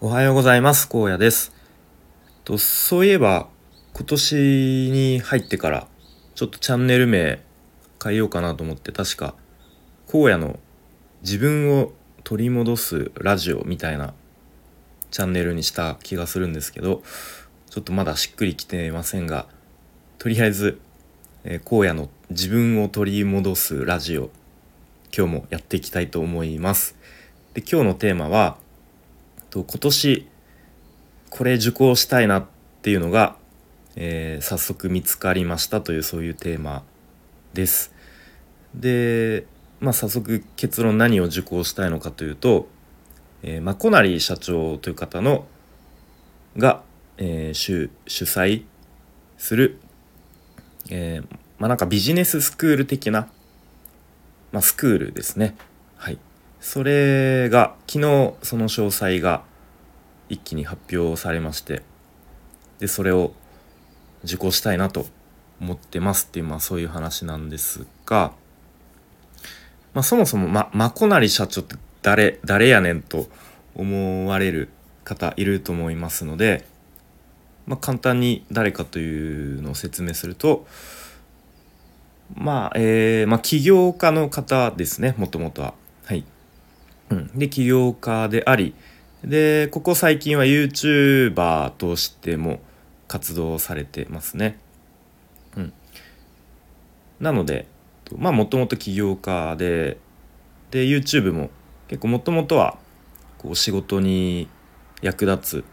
おはようございます。荒野です。とそういえば今年に入ってからちょっとチャンネル名変えようかなと思って確か荒野の自分を取り戻すラジオみたいなチャンネルにした気がするんですけどちょっとまだしっくりきてませんがとりあえず、えー、荒野の自分を取り戻すラジオ今日もやっていきたいと思います。で今日のテーマはと今年これ受講したいなっていうのが、えー、早速見つかりましたというそういうテーマです。で、まあ、早速結論何を受講したいのかというと、えー、まコナリ社長という方のが、えー、主主催する、えー、まあ、なんかビジネススクール的な、まあ、スクールですね。それが昨日その詳細が一気に発表されましてでそれを受講したいなと思ってますっていうまあそういう話なんですが、まあ、そもそもままこなり社長って誰誰やねんと思われる方いると思いますので、まあ、簡単に誰かというのを説明するとまあえー、まあ起業家の方ですねもともとは。はいうん、で起業家でありでここ最近は YouTuber としても活動されてますね。うん、なのでまあもともと起業家でで YouTube も結構もともとはこう仕事に役立つ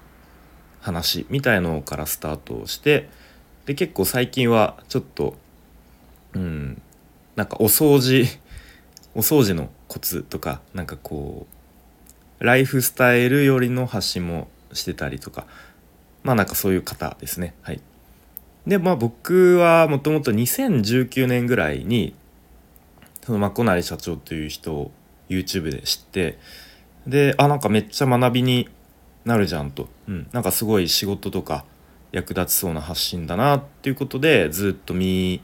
話みたいのからスタートしてで結構最近はちょっとうんなんかお掃除お掃除のコツとかなんかこうライフスタイルよりの発信もしてたりとか。まあなんかそういう方ですね。はい。でまあ僕はもともと2019年ぐらいにそのまこなり社長という人を YouTube で知ってであなんかめっちゃ学びになるじゃんと、うん、なんかすごい仕事とか役立ちそうな発信だなっていうことでずっと見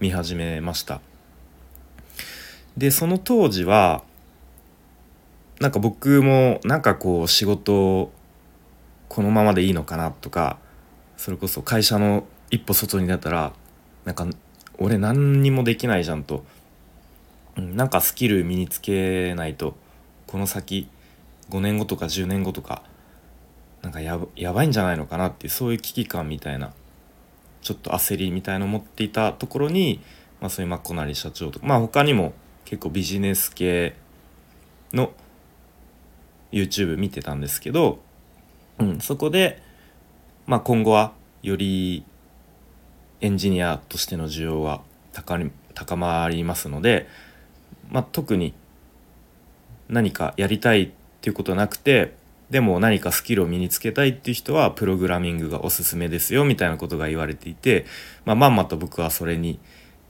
始めました。でその当時はなんか僕もなんかこう仕事このままでいいのかなとかそれこそ会社の一歩外に出たらなんか俺何にもできないじゃんと、うん、なんかスキル身につけないとこの先5年後とか10年後とかなんかややばいんじゃないのかなっていうそういう危機感みたいなちょっと焦りみたいのを持っていたところに、まあ、そういうマッコナリ社長とかまあ他にも結構ビジネス系の YouTube 見てたんですけど、うん、そこで、まあ、今後はよりエンジニアとしての需要は高高まりますので、まあ、特に何かやりたいっていうことはなくてでも何かスキルを身につけたいっていう人はプログラミングがおすすめですよみたいなことが言われていて、まあ、まんまと僕はそれに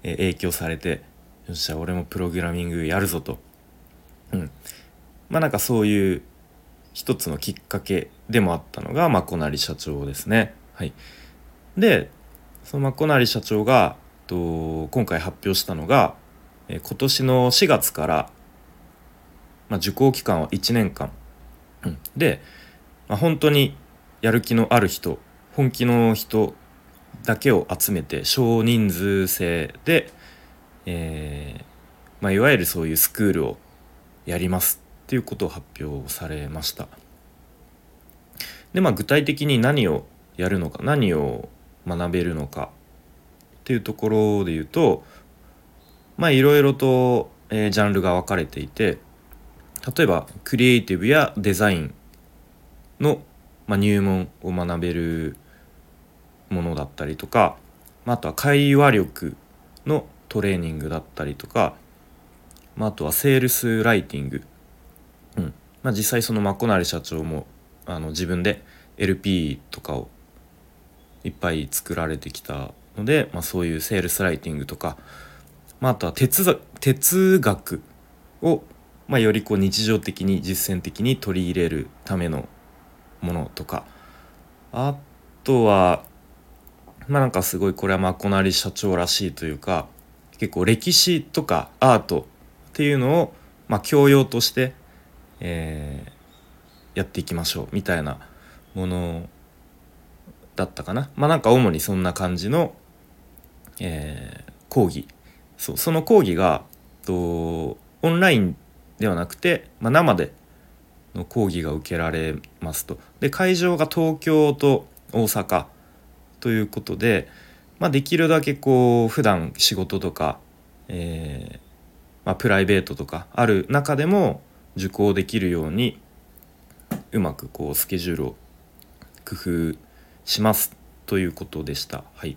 影響されてよっしゃ俺もプログラミングやるぞと。うん。まあなんかそういう一つのきっかけでもあったのがまこなり社長ですね。はい。でそのまこなり社長がと今回発表したのがえ今年の4月から、まあ、受講期間は1年間、うん、で、まあ、本当にやる気のある人本気の人だけを集めて少人数制でえー、まあ、いわゆるそういうスクールをやりますっていうことを発表されました。でまあ具体的に何をやるのか何を学べるのかっていうところで言うとまあいろいろと、えー、ジャンルが分かれていて例えばクリエイティブやデザインの、まあ、入門を学べるものだったりとか、まあ、あとは会話力のトレーニングだったりとか、まあ、あとはセールスライティング、うん。まあ、実際そのまこなり社長もあの自分で LP とかをいっぱい作られてきたので、まあ、そういうセールスライティングとか、まあ、あとは哲哲学を、まあ、よりこう日常的に実践的に取り入れるためのものとか。あとはまあなんかすごいこれはまこなり社長らしいというか結構歴史とかアートっていうのを、まあ、教養として、えーやっていきましょうみたいなものだったかな。まあなんか主にそんな感じの、えー、講義。そうその講義がとオンラインではなくて、まあ、生での講義が受けられますと。で会場が東京と大阪ということで、まあ、できるだけこう普段仕事とか、えーまあ、プライベートとかある中でも受講できるようにうまくこうスケジュールを工夫しますということでした。はい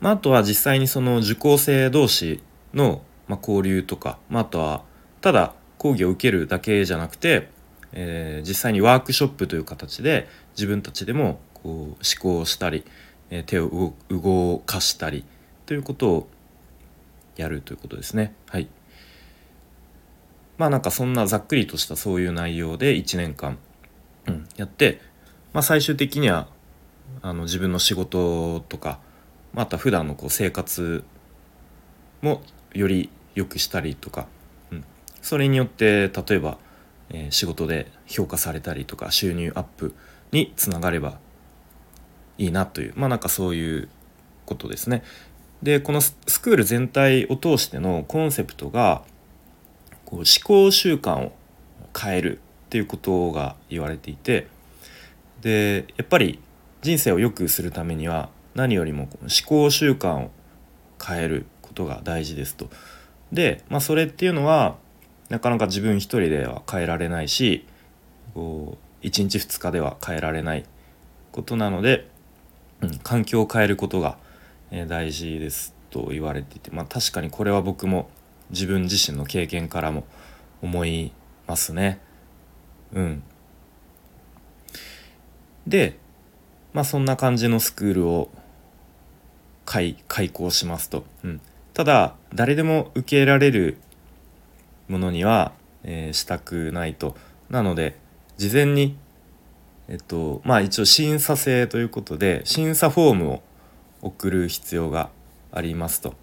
まあ、あとは実際にその受講生同士の、まあ、交流とか、まあ、あとはただ講義を受けるだけじゃなくて、えー、実際にワークショップという形で自分たちでもこう思考をしたり、え、手を動かしたりということをやるということですね。はい。まあなんかそんなざっくりとしたそういう内容で1年間、うん、やって、まあ、最終的にはあの自分の仕事とかまた普段のこう生活もより良くしたりとか、うん、それによって例えば、えー、仕事で評価されたりとか収入アップにつながればいいなというまあなんかそういうことですね。でこのスクール全体を通してのコンセプトがこう思考習慣を変えるっていうことが言われていてでやっぱり人生を良くするためには何よりも思考習慣を変えることが大事ですと。で、まあ、それっていうのはなかなか自分一人では変えられないしこう1日2日では変えられないことなので、うん、環境を変えることが、え、大事ですと言われていて、まあ、確かにこれは僕も自分自身の経験からも思いますね。うん、でまあそんな感じのスクールを開開講しますと、うん、ただ誰でも受けられるものには、えー、したくないと。なので事前にえっとまあ一応審査制ということで審査フォームを送る必要がありますと。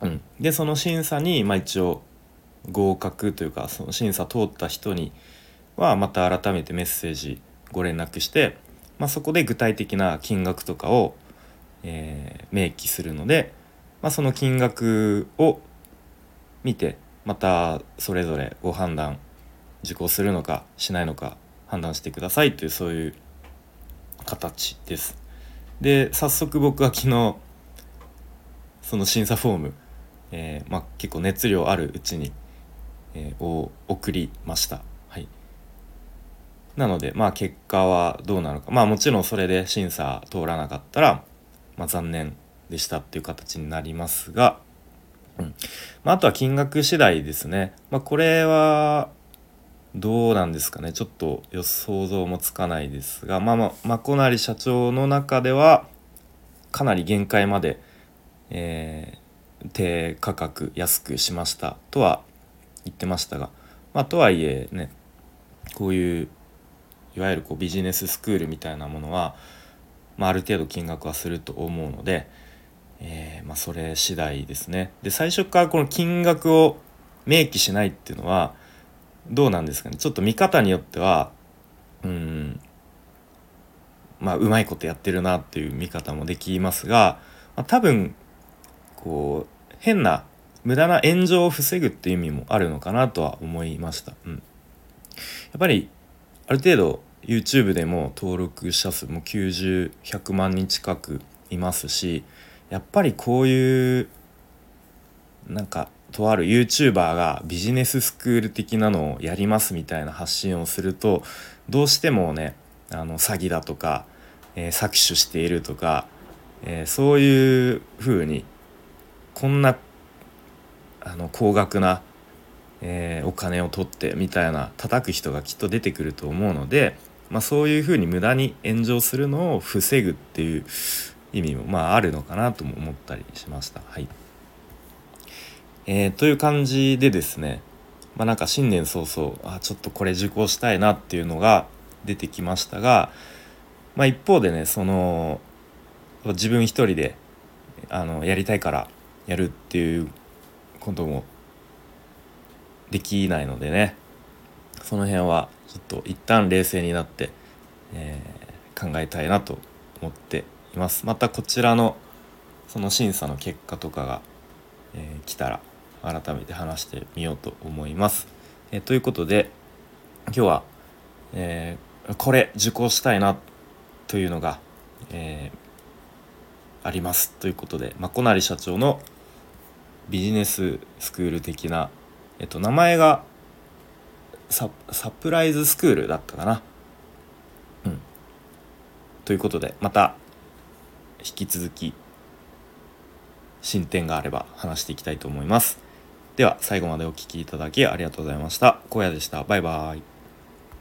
うん、でその審査に、まあ、一応合格というかその審査通った人にはまた改めてメッセージご連絡して、まあ、そこで具体的な金額とかをえー、明記するので、まあ、その金額を見てまたそれぞれご判断受講するのかしないのか判断してくださいというそういう形です。で早速僕は昨日その審査フォーム、えー、まあ、結構熱量あるうちに、えー、を送りました。はい、なのでまあ結果はどうなのかまあもちろんそれで審査通らなかったらまあ、残念でしたっていう形になりますが、うんまあ、あとは金額次第ですね。まあ、これはどうなんですかね。ちょっと予想像もつかないですが、まあまあ、まこなり社長の中ではかなり限界まで、えー、低価格安くしました。とは言ってましたが、まあ、とはいえねこういういわゆるこうビジネススクールみたいなものはまあ、ある程度金額はすると思うので、えー、まあ、それ次第ですね。で最初からこの金額を明記しないっていうのはどうなんですかねちょっと見方によってはうんまあうまいことやってるなっていう見方もできますが、まあ、多分こう変な無駄な炎上を防ぐっていう意味もあるのかなとは思いました。うん、やっぱりある程度 YouTube でも登録者数も90100万人近くいますしやっぱりこういうなんかとある YouTuber がビジネススクール的なのをやりますみたいな発信をするとどうしてもねあの詐欺だとか、えー、搾取しているとか、えー、そういうふうにこんなあの高額な、えー、お金を取ってみたいな叩く人がきっと出てくると思うのでまあ、そういうふうに無駄に炎上するのを防ぐっていう意味もまああるのかなとも思ったりしました。はいえー、という感じでですね、まあ、なんか新年早々あちょっとこれ受講したいなっていうのが出てきましたが、まあ、一方でねその自分一人であのやりたいからやるっていうこともできないのでねその辺はちょっと一旦冷静になって、えー、考えたいなと思っています。またこちらのその審査の結果とかが、えー、来たら改めて話してみようと思います。え、ということで今日は、えー、これ受講したいなというのが、えありますということで、まあ、小成社長のビジネススクール的な、えっと、名前がササプライズスクールだったかな。うん。ということでまた引き続き進展があれば話していきたいと思います。では最後までお聴きいただきありがとうございました。荒野でした。バイバイ。